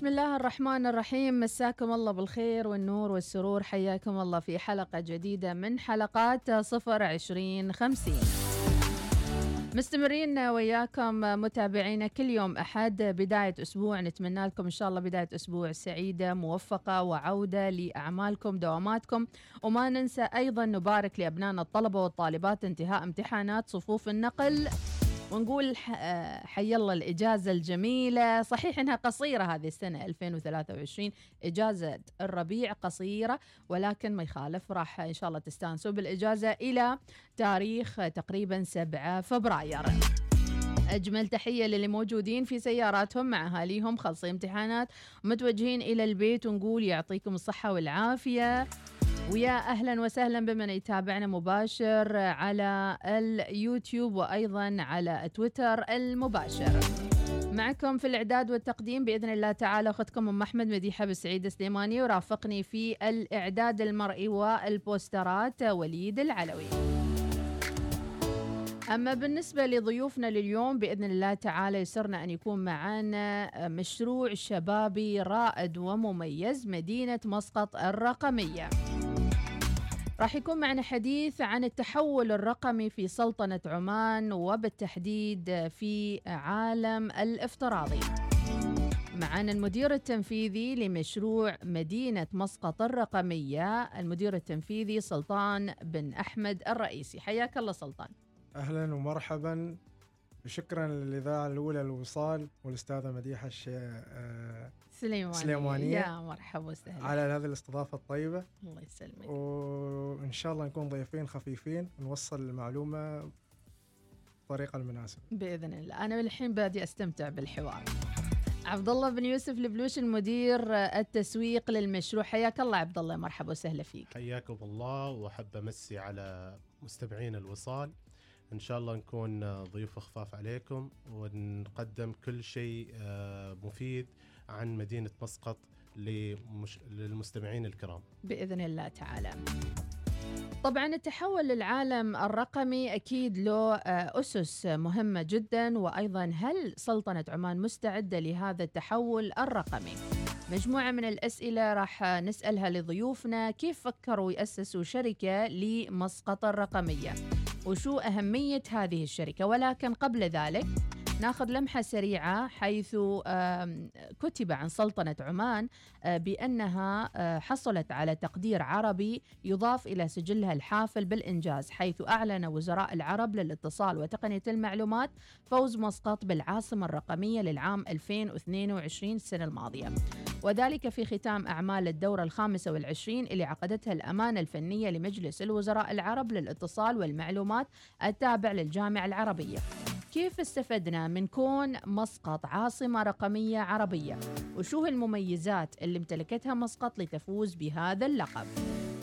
بسم الله الرحمن الرحيم. مساكم الله بالخير والنور والسرور. حياكم الله في حلقة جديدة من حلقات صفر عشرين خمسين. مستمرين وياكم متابعينا كل يوم أحد بداية أسبوع. نتمنى لكم إن شاء الله بداية أسبوع سعيدة موفقة وعودة لأعمالكم دواماتكم. وما ننسى أيضا نبارك لأبنائنا الطلبة والطالبات انتهاء امتحانات صفوف النقل. ونقول حي الله الإجازة الجميلة. صحيح إنها قصيرة هذه السنة 2023 إجازة الربيع قصيرة ولكن ما يخالف راح إن شاء الله تستانسوا بالإجازة إلى تاريخ تقريبا 7 فبراير. أجمل تحية للي موجودين في سياراتهم مع أهاليهم خلصي امتحانات متوجهين إلى البيت ونقول يعطيكم الصحة والعافية. ويا أهلا وسهلا بمن يتابعنا مباشر على اليوتيوب وأيضا على تويتر المباشر. معكم في الإعداد والتقديم بإذن الله تعالى أختكم أم أحمد مديحة بالسعيد السليماني ورافقني في الإعداد المرئي والبوسترات وليد العلوي. أما بالنسبة لضيوفنا لليوم بإذن الله تعالى يسرنا أن يكون معنا مشروع شبابي رائد ومميز مدينة مسقط الرقمية. راح يكون معنا حديث عن التحول الرقمي في سلطنة عمان وبالتحديد في عالم الافتراضي. معنا المدير التنفيذي لمشروع مدينة مسقط الرقمية المدير التنفيذي سلطان بن أحمد الرئيسي. حياك الله سلطان. أهلا ومرحبا. شكرا للإذاعة الأولى الوصال والأستاذة مديحة الشي... سليمانية. سليمانية. يا مرحبا وسهلا. على هذه الاستضافة الطيبة. الله يسلمك. وإن شاء الله نكون ضيفين خفيفين نوصل المعلومة بالطريقة المناسبة. بإذن الله. أنا الحين بادي أستمتع بالحوار. عبد الله بن يوسف البلوش المدير التسويق للمشروع. حياك الله عبد الله مرحبا وسهلا فيك. حياكم الله وأحب أمسي على مستمعين الوصال. إن شاء الله نكون ضيوف خفاف عليكم ونقدم كل شيء مفيد عن مدينة مسقط للمستمعين الكرام. بإذن الله تعالى. طبعا التحول للعالم الرقمي أكيد له أسس مهمة جدا وأيضا هل سلطنة عمان مستعدة لهذا التحول الرقمي؟ مجموعة من الأسئلة راح نسألها لضيوفنا. كيف فكروا يأسسوا شركة لمسقط الرقمية؟ وشو أهمية هذه الشركة؟ ولكن قبل ذلك ناخذ لمحة سريعة حيث كتب عن سلطنة عمان بأنها حصلت على تقدير عربي يضاف إلى سجلها الحافل بالإنجاز حيث أعلن وزراء العرب للاتصال وتقنية المعلومات فوز مسقط بالعاصمة الرقمية للعام 2022 السنة الماضية. وذلك في ختام أعمال الدورة الخامسة والعشرين اللي عقدتها الأمانة الفنية لمجلس الوزراء العرب للاتصال والمعلومات التابع للجامعة العربية. كيف استفدنا من كون مسقط عاصمة رقمية عربية؟ وشو المميزات اللي امتلكتها مسقط لتفوز بهذا اللقب؟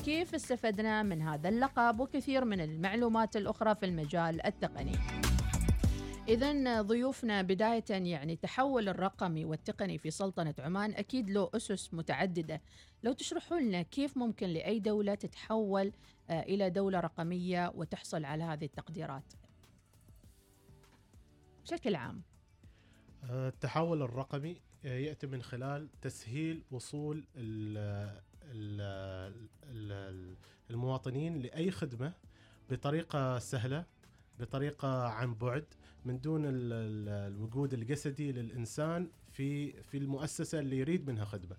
كيف استفدنا من هذا اللقب؟ وكثير من المعلومات الأخرى في المجال التقني. إذا ضيوفنا بداية يعني التحول الرقمي والتقني في سلطنة عمان أكيد له أسس متعددة. لو تشرحوا لنا كيف ممكن لأي دولة تتحول إلى دولة رقمية وتحصل على هذه التقديرات؟ بشكل عام. التحول الرقمي يأتي من خلال تسهيل وصول المواطنين لأي خدمة بطريقة سهلة بطريقة عن بعد من دون الوجود الجسدي للإنسان في في المؤسسة اللي يريد منها خدمة.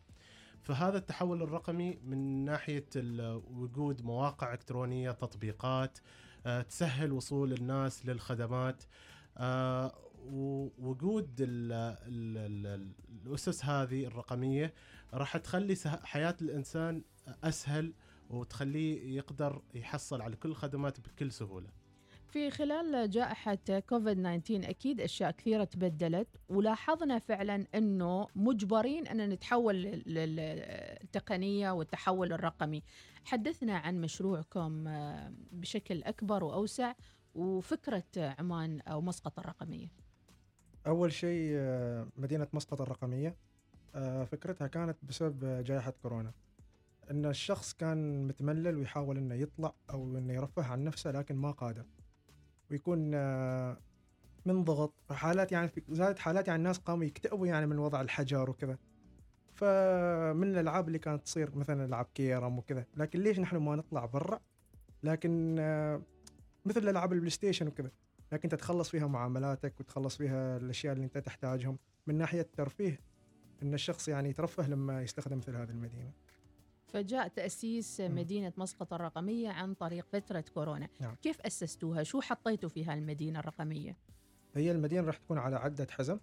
فهذا التحول الرقمي من ناحية وجود مواقع إلكترونية تطبيقات تسهل وصول الناس للخدمات ووجود الأسس هذه الرقمية راح تخلي حياة الإنسان أسهل وتخليه يقدر يحصل على كل الخدمات بكل سهولة. في خلال جائحة كوفيد 19 أكيد أشياء كثيرة تبدلت ولاحظنا فعلا أنه مجبرين أن نتحول للتقنية والتحول الرقمي. حدثنا عن مشروعكم بشكل أكبر وأوسع. وفكرة عمان أو مسقط الرقمية؟ أول شيء مدينة مسقط الرقمية فكرتها كانت بسبب جائحة كورونا. إن الشخص كان متملل ويحاول إنه يطلع أو إنه يرفه عن نفسه لكن ما قادر. ويكون من ضغط حالات يعني زادت حالات يعني الناس قاموا يكتئبوا يعني من وضع الحجر وكذا. فمن الألعاب اللي كانت تصير مثلا ألعاب كيرم وكذا. لكن ليش نحن ما نطلع برا؟ لكن آه، مثل ألعاب ال PlayStation وكذا لكن تتخلص فيها معاملاتك وتخلص فيها الأشياء اللي أنت تحتاجهم من ناحية الترفيه إن الشخص يعني يترفه لما يستخدم مثل هذه المدينة فجاء تأسيس. مدينة مسقط الرقمية عن طريق فترة كورونا نعم. كيف أسستوها؟ شو حطيتوا في هالمدينة الرقمية؟ هي المدينة راح تكون على عدة حزم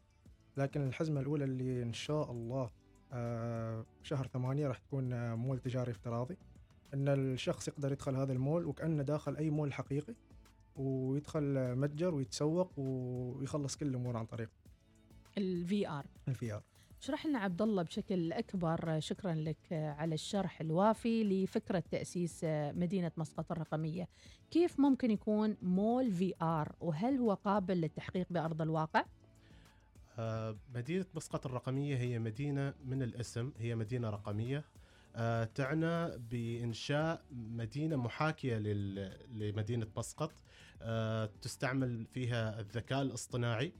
لكن الحزمة الأولى اللي إن شاء الله آه، شهر ثمانية راح تكون آه، مول تجاري افتراضي إن الشخص يقدر يدخل هذا المول وكأنه داخل أي مول حقيقي ويدخل متجر ويتسوق ويخلص كل الأمور عن طريق ال VR ال VR اشرح لنا عبد الله بشكل أكبر. شكرا لك على الشرح الوافي لفكرة تأسيس مدينة مسقط الرقمية. كيف ممكن يكون مول في ار وهل هو قابل للتحقيق بأرض الواقع؟ آه، مدينة مسقط الرقمية هي مدينة من الاسم هي مدينة رقمية. آه، تعنى بإنشاء مدينة محاكية لل- لمدينة مسقط. تستعمل فيها الذكاء الاصطناعي.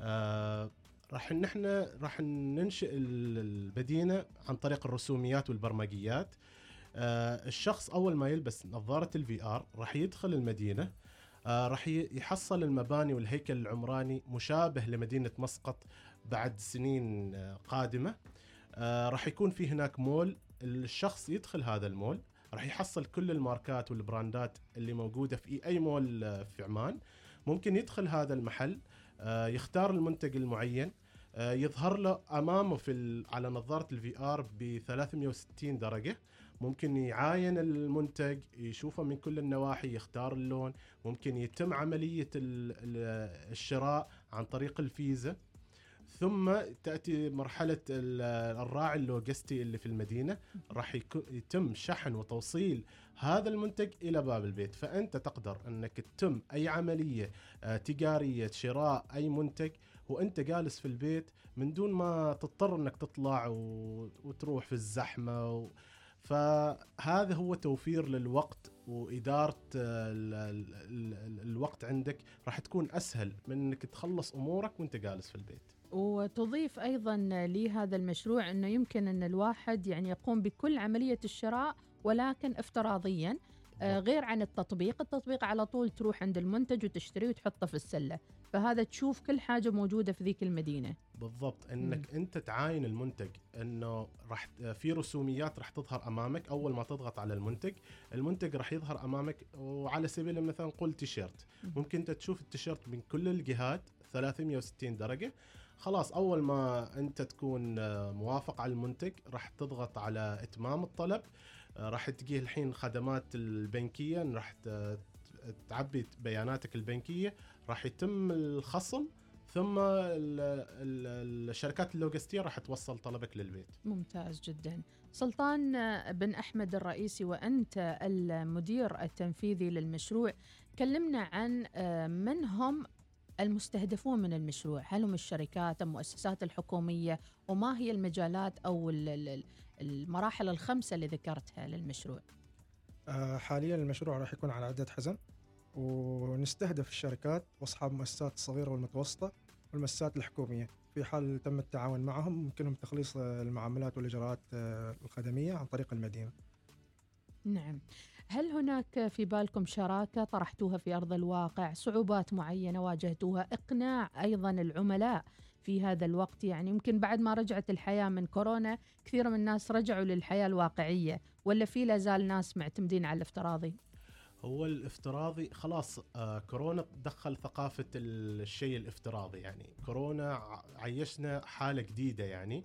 آه، راح نحن راح ننشئ ال- المدينة عن طريق الرسوميات والبرمجيات. آه، الشخص أول ما يلبس نظارة ال VR راح يدخل المدينة. آه، راح يحصل المباني والهيكل العمراني مشابه لمدينة مسقط بعد سنين آه، قادمة. آه، راح يكون في هناك مول. الشخص يدخل هذا المول. راح يحصل كل الماركات والبراندات اللي موجودة في أي مول آه، في عمان. ممكن يدخل هذا المحل آه، يختار المنتج المعين آه، يظهر له أمامه في على نظارة ال VR ب 360 درجة. ممكن يعاين المنتج يشوفه من كل النواحي يختار اللون. ممكن يتم عملية ال- ال- الشراء عن طريق الفيزا. ثم تأتي مرحلة ال- الراعي اللوجستي اللي في المدينة راح يتم شحن وتوصيل هذا المنتج إلى باب البيت فأنت تقدر أنك تتم أي عملية آه، تجارية شراء أي منتج وأنت جالس في البيت من دون ما تضطر أنك تطلع. وتروح في الزحمة و... فهذا هو توفير للوقت وإدارة آه، ال... ال... ال... الوقت عندك راح تكون أسهل من أنك تخلص أمورك وأنت جالس في البيت وتضيف أيضا لهذا المشروع إنه يمكن إن الواحد يعني يقوم بكل عملية الشراء ولكن افتراضيا آه، غير عن التطبيق. التطبيق على طول تروح عند المنتج وتشتريه وتحطه في السلة. فهذا تشوف كل حاجة موجودة في ذيك المدينة. بالضبط. إنك أنت تعاين المنتج إنه راح في رسوميات راح تظهر أمامك أول ما تضغط على المنتج. المنتج راح يظهر أمامك وعلى سبيل المثال نقول تيشيرت. مم. ممكن أنت تشوف التيشيرت من كل الجهات 360 درجة. خلاص أول ما أنت تكون آه، موافق على المنتج راح تضغط على إتمام الطلب آه، راح تجيه الحين خدمات البنكية راح تعبي بياناتك البنكية راح يتم الخصم ثم ال- ال- الشركات اللوجستية راح توصل طلبك للبيت. ممتاز جدا. سلطان آه، بن أحمد الرئيسي وأنت المدير التنفيذي للمشروع كلمنا عن من هم المستهدفون من المشروع هل هم الشركات المؤسسات الحكومية وما هي المجالات ال- المراحل الخمسة اللي ذكرتها للمشروع؟ آه، حاليا المشروع راح يكون على عدة حزم ونستهدف الشركات وأصحاب المؤسسات الصغيرة والمتوسطة والمؤسسات الحكومية. في حال تم التعاون معهم يمكنهم تخليص المعاملات والإجراءات آه، الخدمية عن طريق المدينة. نعم. هل هناك في بالكم شراكة طرحتوها في أرض الواقع؟ صعوبات معينة واجهتوها؟ إقناع أيضا العملاء في هذا الوقت. يعني يمكن بعد ما رجعت الحياة من كورونا كثير من الناس رجعوا للحياة الواقعية. ولا في لا زال ناس معتمدين على الافتراضي؟ هو الافتراضي خلاص آه كورونا دخل ثقافة الشيء الافتراضي. يعني كورونا عيشنا حالة جديدة يعني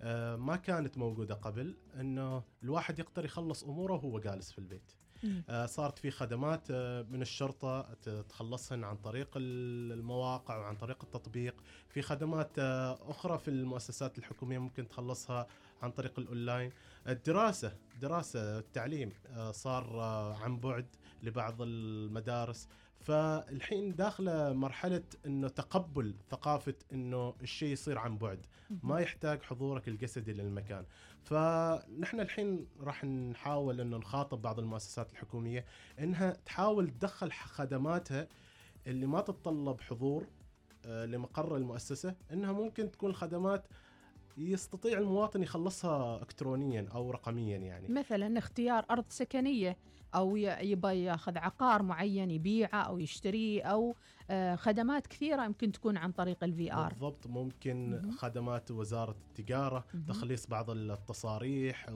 آه ما كانت موجودة قبل. إنه الواحد يقدر يخلص أموره وهو جالس في البيت. صارت في خدمات آه، من الشرطة ت- تخلصهن عن طريق ال- المواقع وعن طريق التطبيق. في خدمات آه، أخرى في المؤسسات الحكومية ممكن تخلصها عن طريق الأونلاين. الدراسة دراسة التعليم آه، صار آه، عن بعد لبعض المدارس. فالحين داخلة مرحلة إنه تقبل ثقافة إنه الشيء يصير عن بعد. ما يحتاج حضورك الجسدي للمكان. فنحن الحين راح نحاول إنه نخاطب بعض المؤسسات الحكومية إنها تحاول تدخل خدماتها اللي ما تتطلب حضور آه، لمقر المؤسسة إنها ممكن تكون خدمات يستطيع المواطن يخلصها الكترونيا أو رقميا يعني. مثلا اختيار أرض سكنية. أو ي- يبغى ياخذ عقار معين يبيعه أو يشتريه أو آه، خدمات كثيرة يمكن تكون عن طريق ال VR بالضبط ممكن. خدمات وزارة التجارة مهم. تخليص بعض التصاريح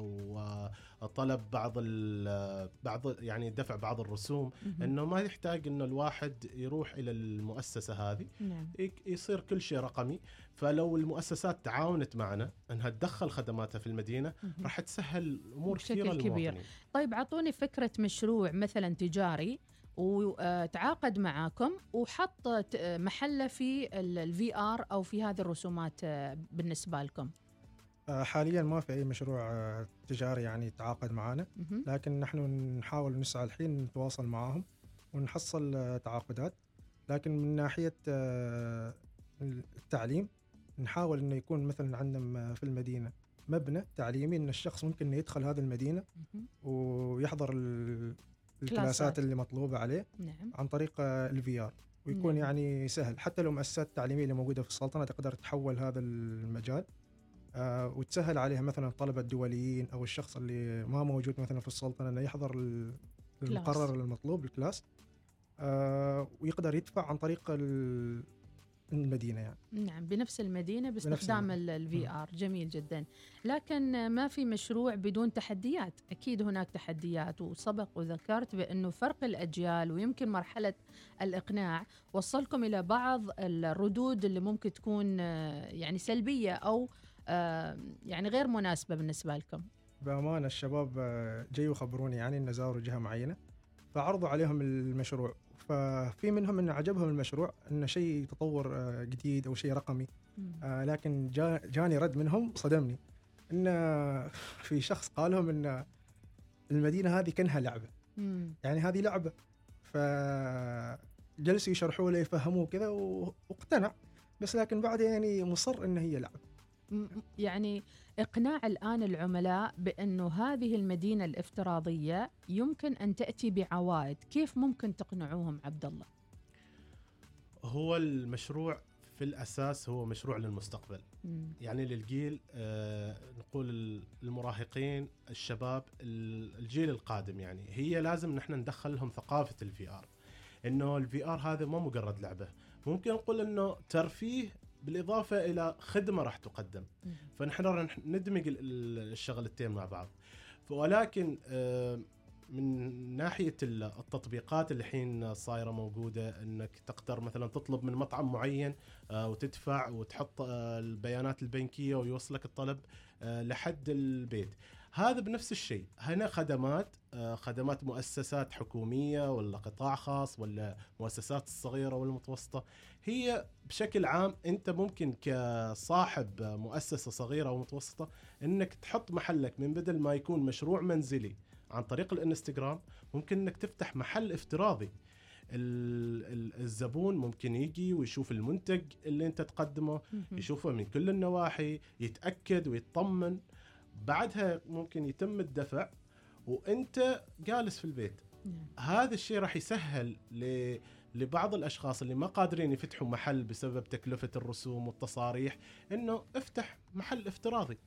وطلب بعض ال- بعض يعني دفع بعض الرسوم إنه ما يحتاج إنه الواحد يروح إلى المؤسسة هذه. نعم. يصير كل شيء رقمي. فلو المؤسسات تعاونت معنا انها تدخل خدماتها في المدينة. راح تسهل الأمور بشكل كثيرة كبير. للمواطنين طيب أعطوني فكرة مشروع مثلا تجاري وتعاقد معاكم وحط محله في ال VR أو في هذه الرسومات آه، بالنسبة لكم آه، حاليا ما في أي مشروع آه، تجاري يعني يتعاقد معنا. لكن نحن نحاول نسعى الحين نتواصل معاهم ونحصل تعاقدات لكن من ناحية التعليم نحاول إنه يكون مثلا عندنا في المدينة مبنى تعليمي إن الشخص ممكن إنه يدخل هذه المدينة. ويحضر ال- كلاسات. الكلاسات اللي مطلوبة عليه نعم عن طريق ال VR ويكون نعم. يعني سهل حتى لو مؤسسات التعليميه اللي موجودة في السلطنة تقدر تحول هذا المجال آه وتسهل عليها مثلا الطلبه الدوليين أو الشخص اللي ما موجود مثلا في السلطنة إنه يحضر ال- المقرر المطلوب ال class آه ويقدر يدفع عن طريق المدينة يعني. نعم بنفس المدينة باستخدام. ال VR جميل جدا. لكن ما في مشروع بدون تحديات؟ أكيد هناك تحديات وسبق وذكرت بأنه فرق الأجيال ويمكن مرحلة الإقناع وصلكم إلى بعض الردود اللي ممكن تكون آه، يعني سلبية أو آه، يعني غير مناسبة بالنسبة لكم. بأمانة الشباب آه، جاي وخبروني يعني ان زاروا جهة معينة فعرضوا عليهم المشروع. ففي منهم إن عجبهم المشروع انه شيء تطور آه، جديد أو شيء رقمي. آه لكن جا جاني رد منهم صدمني. إن في شخص قال لهم إن المدينة هذه كأنها لعبة. يعني هذه لعبة. فجلسوا يشرحوا له يفهموه كذا واقتنع. بس لكن بعد يعني مصر إن هي لعبة. يعني إقناع الآن العملاء بأنه هذه المدينة الافتراضية يمكن أن تأتي بعوائد، كيف ممكن تقنعوهم عبد الله؟ هو المشروع في الأساس هو مشروع للمستقبل. مم. يعني للجيل آه، نقول المراهقين الشباب ال- الجيل القادم يعني. هي لازم نحن ندخل لهم ثقافة ال VR إنه ال VR هذا ما مجرد لعبة. ممكن نقول إنه ترفيه بالإضافة إلى خدمة راح تقدم. فنحن راح ندمج ال- ال- الشغلتين مع بعض. ولكن من ناحية ال- التطبيقات اللي الحين صايرة موجودة إنك تقدر مثلا تطلب من مطعم معين آه، وتدفع وتحط آه، البيانات البنكية ويوصلك الطلب آه، لحد البيت. هذا بنفس الشيء. هنا خدمات خدمات مؤسسات حكومية ولا قطاع خاص ولا مؤسسات الصغيرة والمتوسطة. هي بشكل عام انت ممكن كصاحب مؤسسة صغيرة أو متوسطة إنك تحط محلك من بدل ما يكون مشروع منزلي عن طريق الإنستغرام ممكن إنك تفتح محل افتراضي ال- ال- الزبون ممكن يجي ويشوف المنتج اللي أنت تقدمه. يشوفه من كل النواحي يتأكد ويطمن بعدها ممكن يتم الدفع وأنت جالس في البيت نعم. هذا الشيء راح يسهل ل... لبعض الأشخاص اللي ما قادرين يفتحوا محل بسبب تكلفة الرسوم والتصاريح إنه افتح محل افتراضي.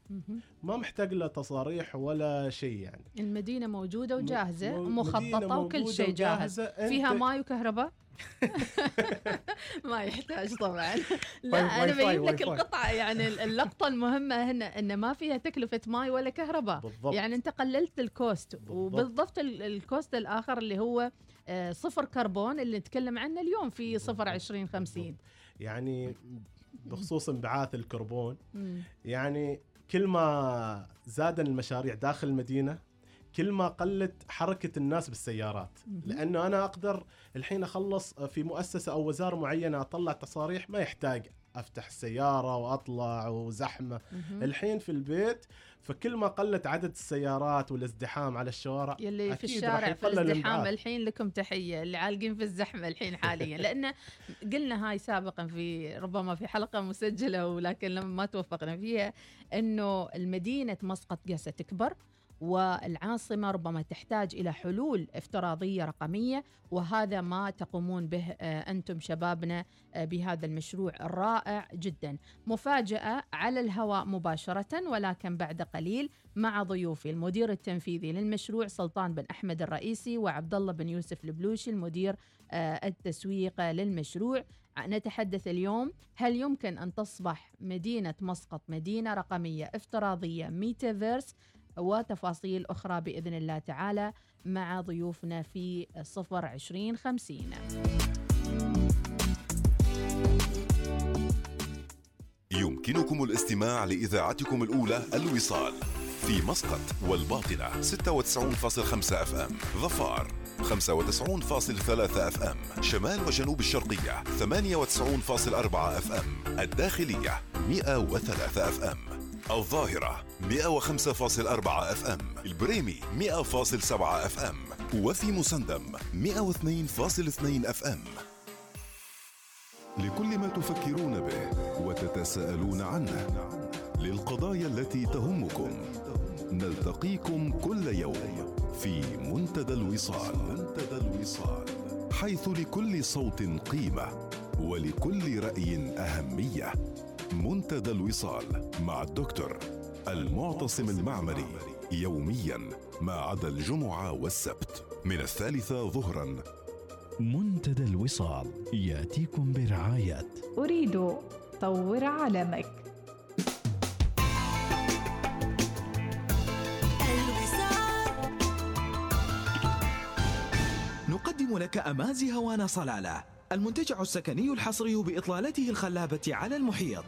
ما محتاج له تصاريح ولا شيء يعني المدينة موجودة وجاهزة مدينة وكل شيء جاهز. فيها ماي وكهرباء ما يحتاج طبعا لا أنا بجيب لك. القطعة يعني اللقطة المهمة هنا إن ما فيها تكلفة ماي ولا كهرباء بالضبط يعني أنت قللت ال cost بالضبط. وبالضبط ال- ال cost الآخر اللي هو صفر كربون اللي نتكلم عنه اليوم في صفر. 20 50 يعني بخصوص انبعاث الكربون. يعني كل ما زاد المشاريع داخل المدينة كل ما قلت حركة الناس بالسيارات. لأنه أنا أقدر الحين أخلص في مؤسسة أو وزارة معينة أطلع تصاريح ما يحتاج أفتح السياره وأطلع وزحمة. الحين في البيت فكل ما قلت عدد السيارات والازدحام على الشوارع يلي في الشارع في الازدحام. الحين لكم تحية اللي عالقين في الزحمة الحين حاليا لأن قلنا هاي سابقا في ربما في حلقة مسجلة ولكن لما ما توفقنا فيها إنه المدينة مسقط قاسه تكبر والعاصمة ربما تحتاج إلى حلول افتراضية رقمية وهذا ما تقومون به آه، أنتم شبابنا آه، بهذا المشروع الرائع جدا. مفاجأة على الهواء مباشرة ولكن بعد قليل مع ضيوفي. المدير التنفيذي للمشروع سلطان بن أحمد الرئيسي وعبد الله بن يوسف البلوشي المدير آه، التسويق للمشروع. نتحدث اليوم هل يمكن أن تصبح مدينة مسقط مدينة رقمية افتراضية ميتافيرس؟ وتفاصيل أخرى بإذن الله تعالى مع ضيوفنا في صفر عشرين خمسين. يمكنكم الاستماع لإذاعتكم الأولى الوصال في مسقط والباطنة 96.5 FM ظفار 95.3 FM شمال وجنوب الشرقية 98.4 FM الداخلية 103 FM. الظاهرة 105.4 FM البريمي 100.7 FM وفي مسندم 102.2 FM. لكل ما تفكرون به وتتساءلون عنه للقضايا التي تهمكم نلتقيكم كل يوم في منتدى الوصال. منتدى الوصال. حيث لكل صوت قيمة ولكل رأي أهمية. منتدى الوصال مع الدكتور المعتصم المعمري يوميا ما عدا الجمعة والسبت من الثالثة ظهرا. منتدى الوصال يأتيكم برعاية. أريد طور عالمك. نقدم لك أمازي هوانا صلالة المنتجع السكني الحصري بإطلالته الخلابة على المحيط.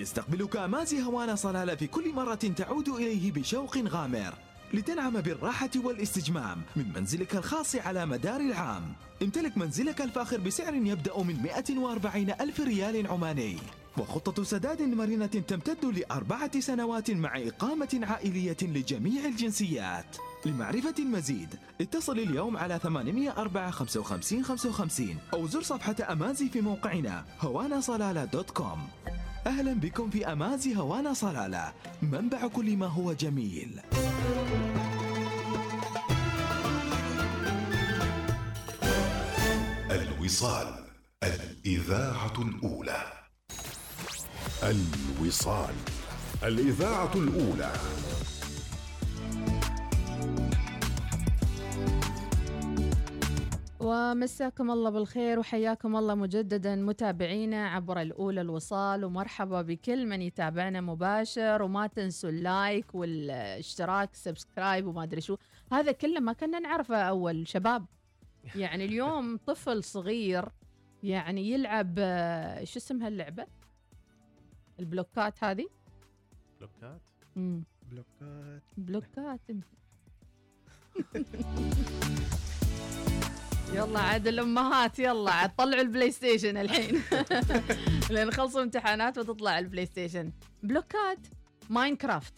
يستقبلك أمازي هوانا صلالة في كل مرة تعود إليه بشوق غامر لتنعم بالراحة والاستجمام من منزلك الخاص على مدار العام. امتلك منزلك الفاخر بسعر يبدأ من 140 ألف ريال عماني. وخطة سداد مرنة تمتد لأربعة سنوات مع إقامة عائلية لجميع الجنسيات. لمعرفة المزيد اتصل اليوم على 804 55 55 أو زر صفحة أمازي في موقعنا هوانا صلالة دوت كوم. أهلا بكم في أمازي هوانا صلالة. منبع كل ما هو جميل. الوصال الإذاعة الأولى. الوصال الإذاعة الأولى. ومساكم الله بالخير وحياكم الله مجددا متابعينا عبر الأولى الوصال ومرحبا بكل من يتابعنا مباشر وما تنسوا ال like والاشتراك subscribe وما أدري شو. هذا كله ما كنا نعرفه أول شباب. يعني اليوم طفل صغير يعني يلعب شو اسمها اللعبة؟ البلوكات هذه؟ بلوكات؟ مم. بلوكات. بلوكات. يلا عاد الأمهات يلا عاد طلعوا ال PlayStation الحين. لأن خلصوا امتحانات وتطلع ال PlayStation بلوكات. Minecraft.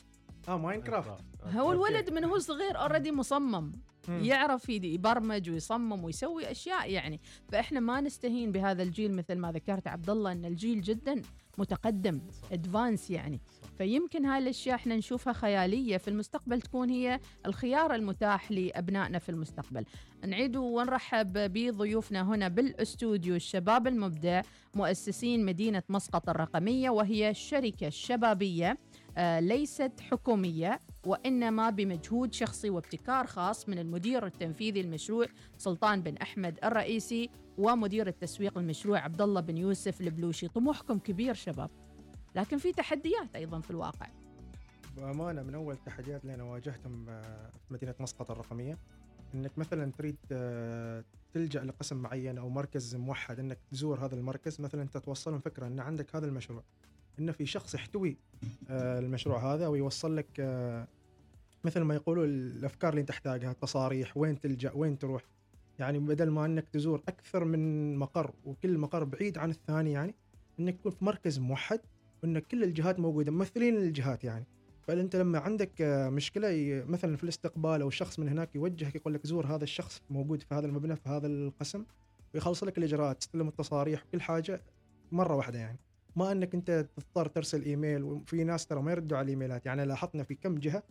آه Minecraft. هو الولد من هو صغير already مصمم. مم. يعرف يدي- يبرمج ويصمم ويسوي أشياء يعني. فإحنا ما نستهين بهذا الجيل مثل ما ذكرت عبد الله إن الجيل جدا متقدم ادفانس يعني فيمكن هاي الأشياء إحنا نشوفها خيالية في المستقبل تكون هي الخيار المتاح لأبنائنا في المستقبل. نعيد ونرحب بضيوفنا هنا بالأستوديو الشباب المبدع مؤسسين مدينة مسقط الرقمية وهي شركة شبابية آه، ليست حكومية وإنما بمجهود شخصي وابتكار خاص من المدير التنفيذي للمشروع سلطان بن أحمد الرئيسي ومدير التسويق المشروع عبد الله بن يوسف البلوشي. طموحكم كبير شباب لكن في تحديات أيضا في الواقع. بأمانة من أول التحديات اللي أنا واجهتهم آه، في مدينة مسقط الرقمية إنك مثلا تريد آه، تلجأ لقسم معين أو مركز موحد إنك تزور هذا المركز مثلا أنت توصلهم فكرة إن عندك هذا المشروع انه في شخص يحتوي آه، المشروع هذا ويوصل لك مثل ما يقولوا الأفكار اللي تحتاجها التصاريح وين تلجأ وين تروح. يعني بدل ما انك تزور أكثر من مقر وكل مقر بعيد عن الثاني يعني انك تكون في مركز موحد وإن كل الجهات موجودة ممثلين للجهات يعني. فانت لما عندك آه، مشكلة مثلا في الاستقبال أو الشخص من هناك يوجهك يقول لك زور هذا الشخص موجود في هذا المبنى في هذا القسم ويخلص لك الإجراءات تستلم التصاريح وكل حاجة مرة واحدة يعني. ما إنك أنت تضطر ترسل إيميل وفي ناس ترى ما يردوا على الإيميلات يعني لاحظنا في كم جهة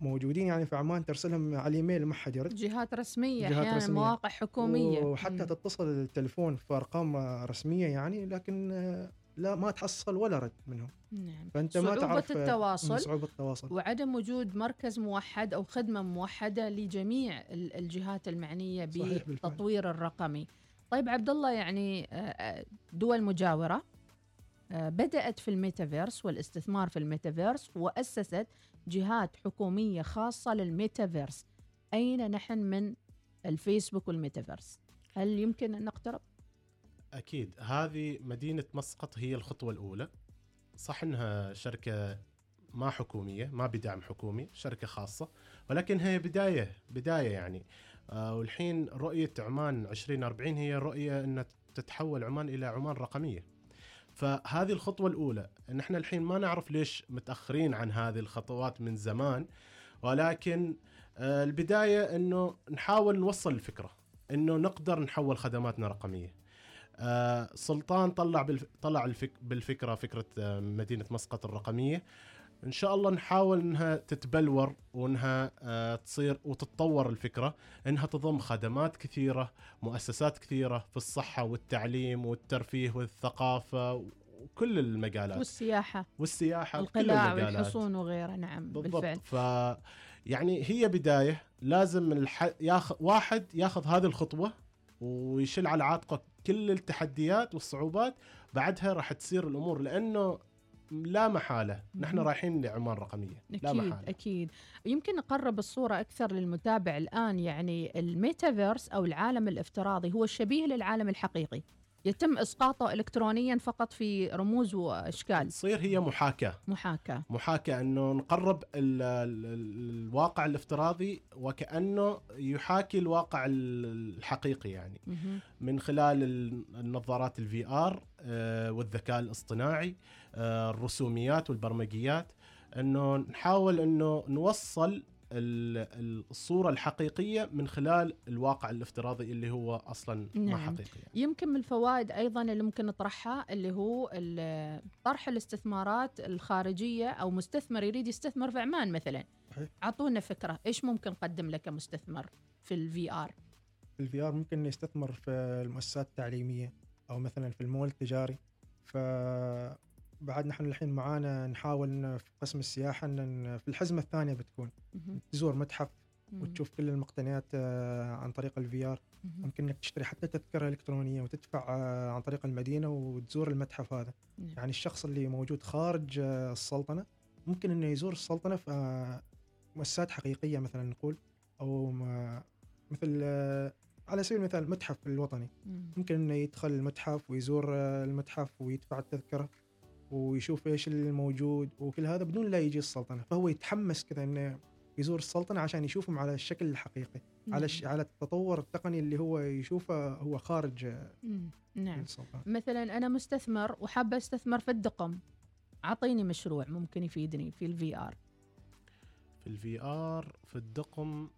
موجودين يعني في عمان ترسلهم على الإيميل ما حد يرد جهات رسمية جهات أحيانا رسمية. مواقع حكومية وحتى مم. تتصل التليفون في أرقام رسمية يعني لكن آه، لا ما تحصل ولا رد منهم نعم فأنت ما صعوبة تعرف آه، التواصل. صعوبة التواصل وعدم وجود مركز موحد أو خدمة موحدة لجميع ال- الجهات المعنية. بالتطوير الرقمي. طيب عبد الله يعني آه، دول مجاورة بدأت في الميتافيرس والاستثمار في الميتافيرس وأسست جهات حكومية خاصة للميتافيرس. أين نحن من الفيسبوك والميتافيرس؟ هل يمكن أن نقترب؟ أكيد هذه مدينة مسقط هي الخطوة الأولى صح إنها شركة ما حكومية ما بدعم حكومي شركة خاصة ولكن هي بداية بداية يعني آه والحين رؤية عمان 2040 هي رؤية ان تتحول عمان إلى عمان رقمية فهذه الخطوة الأولى ان إحنا الحين ما نعرف ليش متأخرين عن هذه الخطوات من زمان ولكن آه البداية إنه نحاول نوصل الفكرة إنه نقدر نحول خدماتنا رقمية آه، سلطان طلع. طلع الفك... بالفكرة فكرة آه، مدينة مسقط الرقمية إن شاء الله نحاول إنها تتبلور وإنها آه، تصير وتتطور الفكرة. إنها تضم خدمات كثيرة مؤسسات كثيرة في الصحة والتعليم والترفيه والثقافة وكل المجالات. والسياحة. والسياحة القلاع. والحصون وغيرها نعم بالضبط. بالفعل. ف يعني هي بداية. لازم الح... ياخ... واحد ياخذ هذه الخطوة ويشيل على عاتقه كل التحديات والصعوبات. بعدها راح تصير الأمور لأنه لا محالة. نحن. رايحين لعمان رقمية. لا أكيد محالة. أكيد. يمكن نقرب الصورة أكثر للمتابع الآن يعني الميتافيرس أو العالم الافتراضي. هو شبيه للعالم الحقيقي. يتم إسقاطه إلكترونيا فقط في رموز وأشكال. تصير هي محاكاة. محاكاة. محاكاة أنه نقرب ال... ال... ال- الواقع الافتراضي وكأنه يحاكي الواقع ال- الحقيقي يعني. مهم. من خلال ال- النظارات ال VR والذكاء الاصطناعي آه، الرسوميات والبرمجيات إنه نحاول إنه نوصل ال- ال- الصورة الحقيقية من خلال الواقع الافتراضي اللي هو أصلا ما نعم. حقيقي يعني. يمكن من الفوائد أيضا اللي ممكن نطرحها اللي هو طرح الاستثمارات الخارجية أو مستثمر يريد يستثمر في عمان مثلا صحيح. أعطونا فكرة إيش ممكن نقدم لك كمستثمر في ال VR ال VR ممكن يستثمر في المؤسسات التعليمية أو مثلا في المول التجاري فبعد نحن الحين معانا نحاول في قسم السياحة ان في الحزمة الثانية بتكون. تزور متحف وتشوف كل المقتنيات آه، عن طريق ال VR ممكن إنك تشتري حتى تذكرة إلكترونية وتدفع آه، عن طريق المدينة وتزور المتحف هذا. نعم. يعني الشخص اللي موجود خارج آه، السلطنة ممكن إنه يزور السلطنة في مؤسسات حقيقية مثلا نقول أو مثل على سبيل المثال المتحف الوطني. مم. ممكن إنه يدخل المتحف ويزور المتحف ويدفع التذكرة. ويشوف إيش الموجود وكل هذا بدون لا يجي السلطنة. فهو يتحمس كذا إنه يزور السلطنة عشان يشوفهم على الشكل الحقيقي على الش... على التطور التقني اللي هو يشوفه هو خارج مم. نعم. السلطنة. مثلا أنا مستثمر وحابة أستثمر في الدقم. أعطيني مشروع ممكن يفيدني في ال VR في الفي ار في الدقم.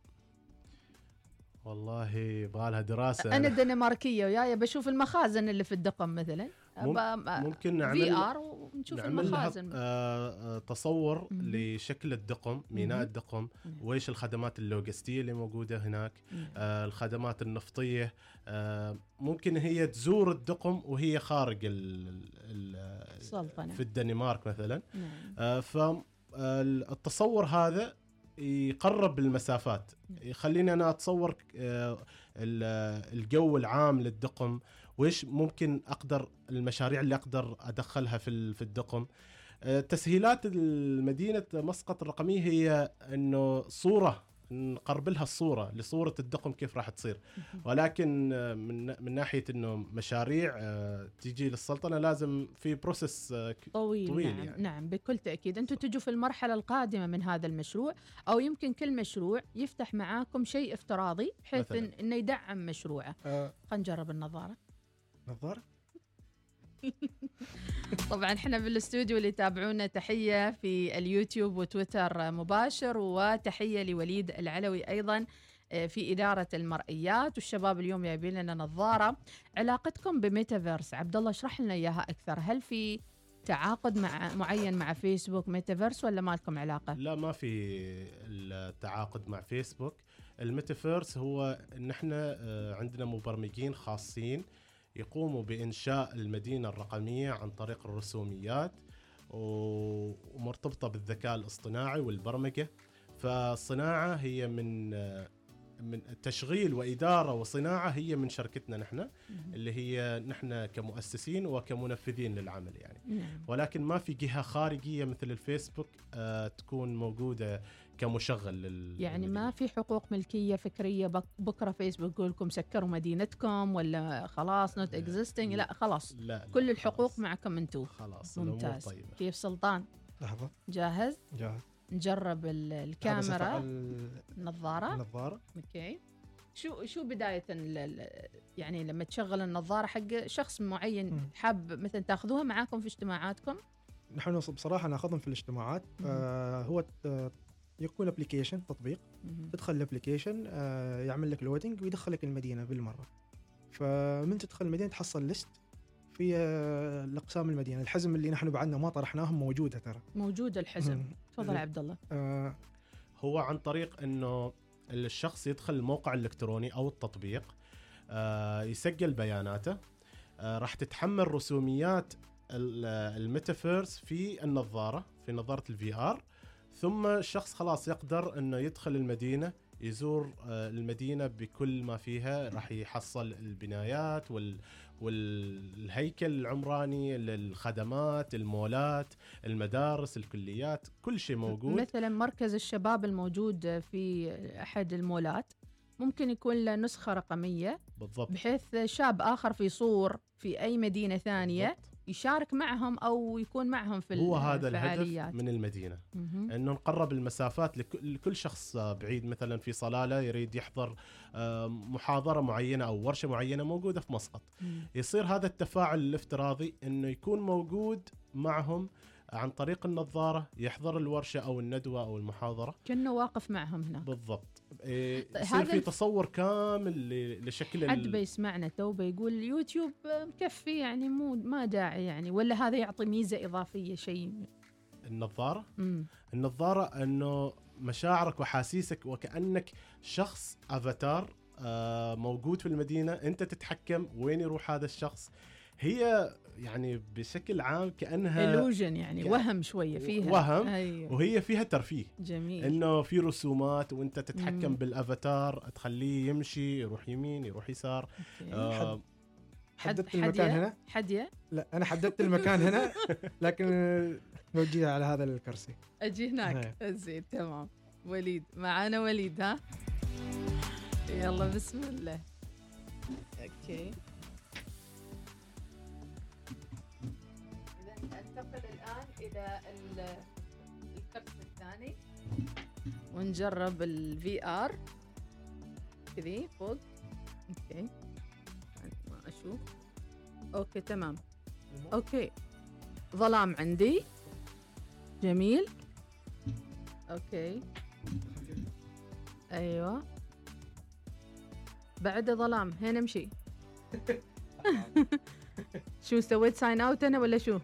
والله يبغى لها دراسة. أنا دنماركية وياي بشوف المخازن اللي في الدقم مثلا. مم- ممكن في نعمل ار ونشوف نعمل لها المخازن آه، آه، تصور مهم. لشكل الدقم ميناء. الدقم نعم. وإيش الخدمات اللوجستية اللي موجودة هناك نعم. آه، الخدمات النفطية آه، ممكن هي تزور الدقم وهي خارج ال ال السلطنة. في الدنمارك مثلا نعم فالتصور هذا يقرب المسافات نعم. يخليني أنا أتصور آه، ال- الجو العام للدقم وإيش ممكن أقدر المشاريع اللي أقدر أدخلها في في الدقم؟ آه، تسهيلات المدينة مسقط الرقميه هي إنه صورة نقرب لها الصورة لصورة الدقم كيف راح تصير. ولكن آه، من من ناحية إنه مشاريع آه، تيجي للسلطنة لازم في بروسس طويل, طويل نعم يعني. نعم بكل تأكيد. أنتم تجوا في المرحلة القادمة من هذا المشروع أو يمكن كل مشروع يفتح معاكم شيء افتراضي بحيث. إن إنه يدعم مشروعه. آه، خلينا نجرب النظارة. نظارة؟ طبعا إحنا بالاستوديو اللي يتابعونا تحية في اليوتيوب وتويتر مباشر وتحية لوليد العلوي أيضا آه، في إدارة المرئيات. والشباب اليوم جايبين لنا نظارة علاقتكم بميتافيرس. عبد الله اشرح لنا إياها أكثر. هل في تعاقد مع معين مع فيسبوك ميتافيرس ولا ما لكم علاقة؟ لا ما في التعاقد مع فيسبوك. الميتافيرس هو إن إحنا آه، عندنا مبرمجين خاصين يقوموا بإنشاء المدينة الرقمية عن طريق الرسوميات و- ومرتبطة بالذكاء الاصطناعي والبرمجة. فالصناعة هي من من تشغيل وإدارة وصناعة هي من شركتنا نحن اللي هي نحن كمؤسسين وكمنفذين للعمل يعني. نعم. ولكن ما في جهة خارجية مثل الفيسبوك آه تكون موجودة كمشغل لل يعني ما في حقوق ملكية فكرية بك بكرة فيسبوك يقول لكم سكروا مدينتكم ولا خلاص not existing لا خلاص. لا, لا كل الحقوق خلاص. معكم أنتم خلاص ممتاز. طيبة. كيف سلطان؟ لحظة. جاهز؟ جاهز. نجرب الكاميرا. النظاره النظارة. okay. شو شو بداية ال- ال- يعني لما تشغل النظارة حق شخص معين. حاب مثلا تاخذوها معاكم في اجتماعاتكم؟ نحن بصراحة ناخذهم في الاجتماعات. آه هو يكون application تطبيق. تدخل ال application آه يعمل لك loading ويدخلك المدينة بالمرة. فمن تدخل المدينة تحصل list في آه، الاقسام المدينة. الحزم اللي نحن بعدنا ما طرحناهم موجودة ترى. موجود الحزم. تفضل يا عبد الله آه هو عن طريق إنه الشخص يدخل الموقع الإلكتروني أو التطبيق آه يسجل بياناته آه راح تتحمل رسوميات ال- الميتافيرس في النظارة في نظارة ال VR ثم الشخص خلاص يقدر إنه يدخل المدينة يزور آه، المدينة بكل ما فيها راح يحصل البنايات وال والهيكل العمراني للخدمات المولات المدارس الكليات كل شيء موجود. مثلا مركز الشباب الموجود في أحد المولات ممكن يكون له نسخة رقمية بالضبط. بحيث شاب آخر في صور في أي مدينة ثانية. بالضبط. يشارك معهم أو يكون معهم في هو هذا الهدف من المدينة. مهم. إنه نقرب المسافات لك- لكل شخص بعيد مثلا في صلالة يريد يحضر آه، محاضرة معينة أو ورشة معينة موجودة في مسقط مم. يصير هذا التفاعل الافتراضي إنه يكون موجود معهم عن طريق النظارة يحضر الورشة أو الندوة أو المحاضرة. كأنه واقف معهم هناك. بالضبط. يصير هذا في الف- تصور كامل لشكل حد بيسمعنا تو بيقول يوتيوب مكفي يعني مو ما داعي يعني ولا هذا يعطي ميزة إضافية شيء؟ النظارة؟ مم. النظارة إنه مشاعرك وحاسيسك وكأنك شخص أفاتار آه، موجود في المدينة أنت تتحكم وين يروح هذا الشخص. هي يعني بشكل عام كأنها illusion يعني ك- وهم شوية فيها. وهم أيوه. وهي فيها ترفيه. جميل. إنه في رسومات وأنت تتحكم مم. بالأفاتار تخليه يمشي يروح يمين يروح يسار. أوكي. آه حددت حد- المكان حدية؟ هنا؟ حدية؟ لا أنا حددت المكان هنا لكن نوجهها على هذا الكرسي. أجي هناك. زين تمام. وليد معانا وليد ها؟ يلا بسم الله. okay. ننتقل الآن إلى ال- الكرسي الثاني. ونجرب ال VR كذي فوق. okay. ما أشوف. okay تمام. okay. ظلام عندي. جميل. okay. أيوه. بعد ظلام هين امشي شو سويت sign out أنا ولا شو؟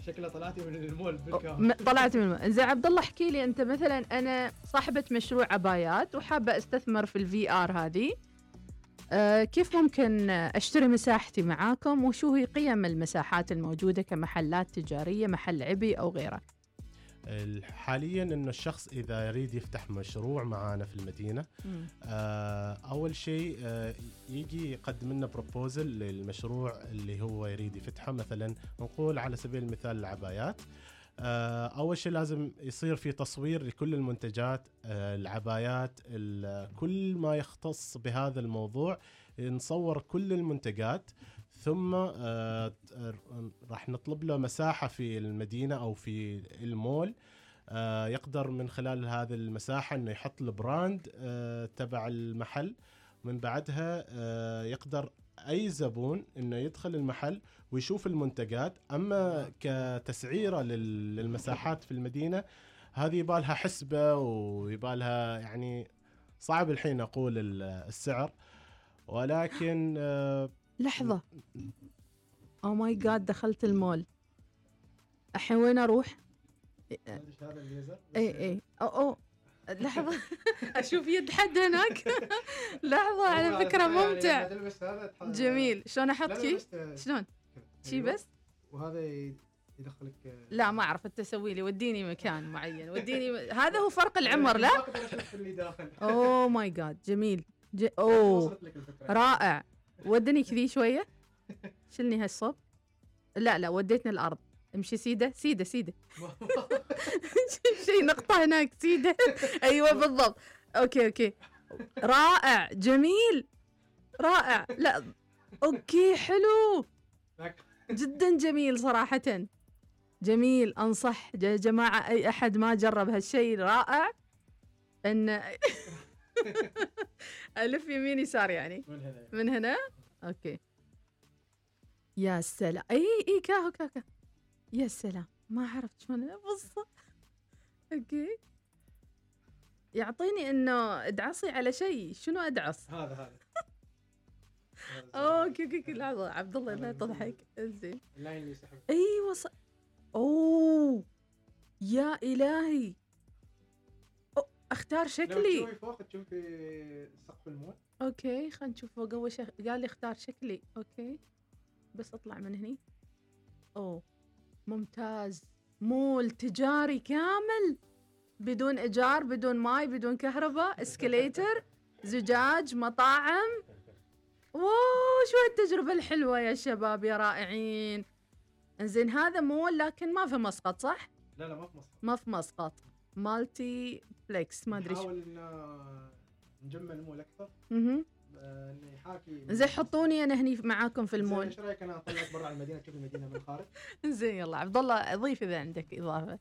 شكلها طلعتي من المول م- طلعت من الم... زين عبد الله احكي لي أنت مثلا أنا صاحبة مشروع عبايات وحابة أستثمر في ال VR هذه. أه كيف ممكن أشتري مساحتي معاكم؟ وشو هي قيم المساحات الموجودة كمحلات تجارية محل عبي أو غيره؟ حاليا إنه الشخص إذا يريد يفتح مشروع معانا في المدينة آه، أول شيء آه، يجي يقدم لنا بروبوزل للمشروع اللي هو يريد يفتحه. مثلا نقول على سبيل المثال العبايات. آه، أول شيء لازم يصير في تصوير لكل المنتجات آه، العبايات ال- كل ما يختص بهذا الموضوع نصور كل المنتجات. ثم آه، راح نطلب له مساحة في المدينة أو في المول آه، يقدر من خلال هذه المساحة إنه يحط البراند آه، تبع المحل. من بعدها يقدر أي زبون إنه يدخل المحل ويشوف المنتجات. أما كتسعيرة لل- للمساحات في المدينة هذه يبالها حسبة ويبالها يعني صعب الحين أقول ال- السعر. ولكن لحظة. oh my God دخلت المول. الحين وين أروح؟ اي اي أو أو لحظة. أشوف يد حد هناك. لحظة على فكرة ممتع. جميل. شلون أحط key؟ شلون؟ شي بس؟ وهذا يدخلك لا ما أعرف أنت سوي لي وديني مكان معين. وديني م... هذا هو فرق العمر لا؟ oh my God جميل. ج... أوه. رائع. ودني كذي شوية. شلني هالصوب. لا لا وديتني الأرض. امشي سيدة سيدة سيدة. شيء نقطة هناك سيدة. أيوة بالضبط. okay okay. رائع جميل. رائع. لا okay حلو. جدا جميل صراحة. جميل أنصح. يا جماعة أي أحد ما جرب هالشيء رائع. أن ألف يمين يسار يعني. من هنا من هنا؟ okay. يا سلام. إي إي كاهو كاكا يا سلام. ما عرفت شلون. بالضبط. okay. يعطيني إنه ادعصي على شيء. شنو أدعص؟ هذا هذا. okay okay okay. لحظة عبد الله لا تضحك زين. ال line اللي يسحب. أيوه ص... أوه. يا إلهي. أختار لو شكلي. تشوفي فوق تشوفي سقف المول. okay خلينا نشوف فوق اول شيء قال لي اختار شكلي. okay بس أطلع من هني. أوه ممتاز. مول تجاري كامل. بدون إيجار بدون ماي بدون كهرباء. escalator زجاج مطاعم. wow شو هالتجربة الحلوة يا شباب يا رائعين. إنزين هذا مول لكن ما في مسقط صح؟ لا لا ما في مصر ما في مسقط. مالتي بلكس ما أدري شو. نحاول إن نجمل المول أكثر. مهم. آه، انه يحاكي زين حطوني أنا هني معاكم في المول. إيش رأيك أنا اطلعك برا المدينة تشوف المدينة من الخارج زين يلا عبد الله اضيف إذا عندك إضافة.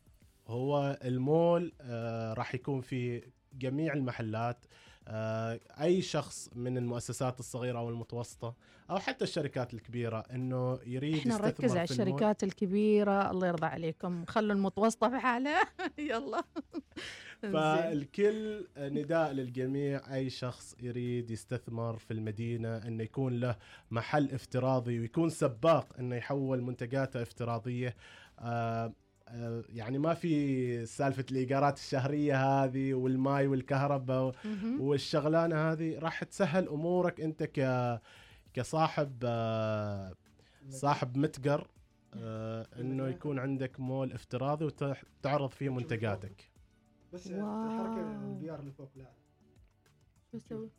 هو المول آه راح يكون في جميع المحلات. آه أي شخص من المؤسسات الصغيرة أو المتوسطة أو حتى الشركات الكبيرة إنه يريد إحنا نركز على. الشركات الكبيرة الله يرضى عليكم خلوا المتوسطة في حالها يلا. فالكل نداء للجميع أي شخص يريد يستثمر في المدينة إنه يكون له محل افتراضي ويكون سباق إنه يحول منتجاته افتراضية آه آه، يعني ما في سالفة الإيجارات الشهرية هذه والماي والكهرباء. والشغلانة هذه راح تسهل أمورك أنت ك كصاحب آه، صاحب متجر آه، إنه يكون عندك مول افتراضي وتعرض فيه منتجاتك. بس. الحركه ال VR اللي فوق لا. شو أسوي؟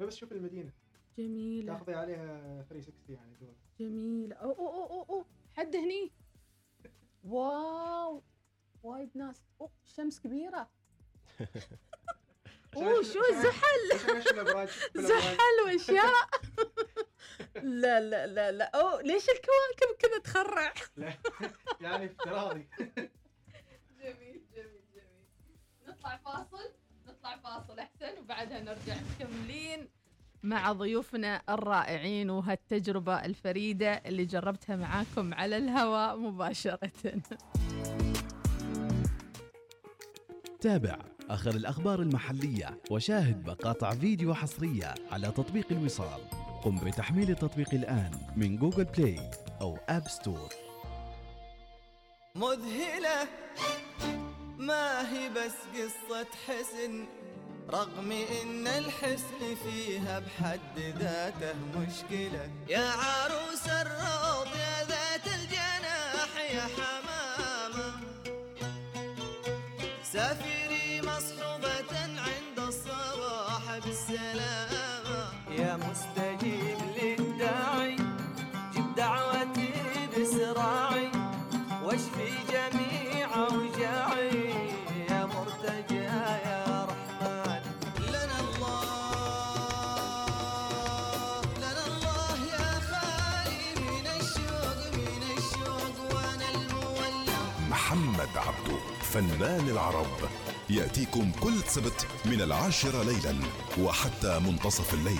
لا بس شوف المدينة. جميلة. تاخذي عليها 360 يعني دور جميلة. أو أو أو أو أو. حد هني. wow وايد ناس. أوه شمس كبيرة. أوه شو الأبراج. زحل وأشياء. لا لا لا لا. أوه ليش الكواكب كذا تخرع؟ لا، يعني افتراضي. جميل جميل جميل. نطلع فاصل نطلع فاصل أحسن وبعدها نرجع مكملين مع ضيوفنا الرائعين وهالتجربة الفريدة اللي جربتها معاكم على الهواء مباشرة. تابع آخر الأخبار المحلية وشاهد مقاطع فيديو حصرية على تطبيق الوصال. قم بتحميل التطبيق الآن من جوجل بلاي أو آب ستور مذهلة ما هي بس قصة حسن رغم إن الحسن فيها بحد ذاته مشكلة. يا عروس الروض فنان العرب. يأتيكم كل سبت من العاشرة ليلا وحتى منتصف الليل.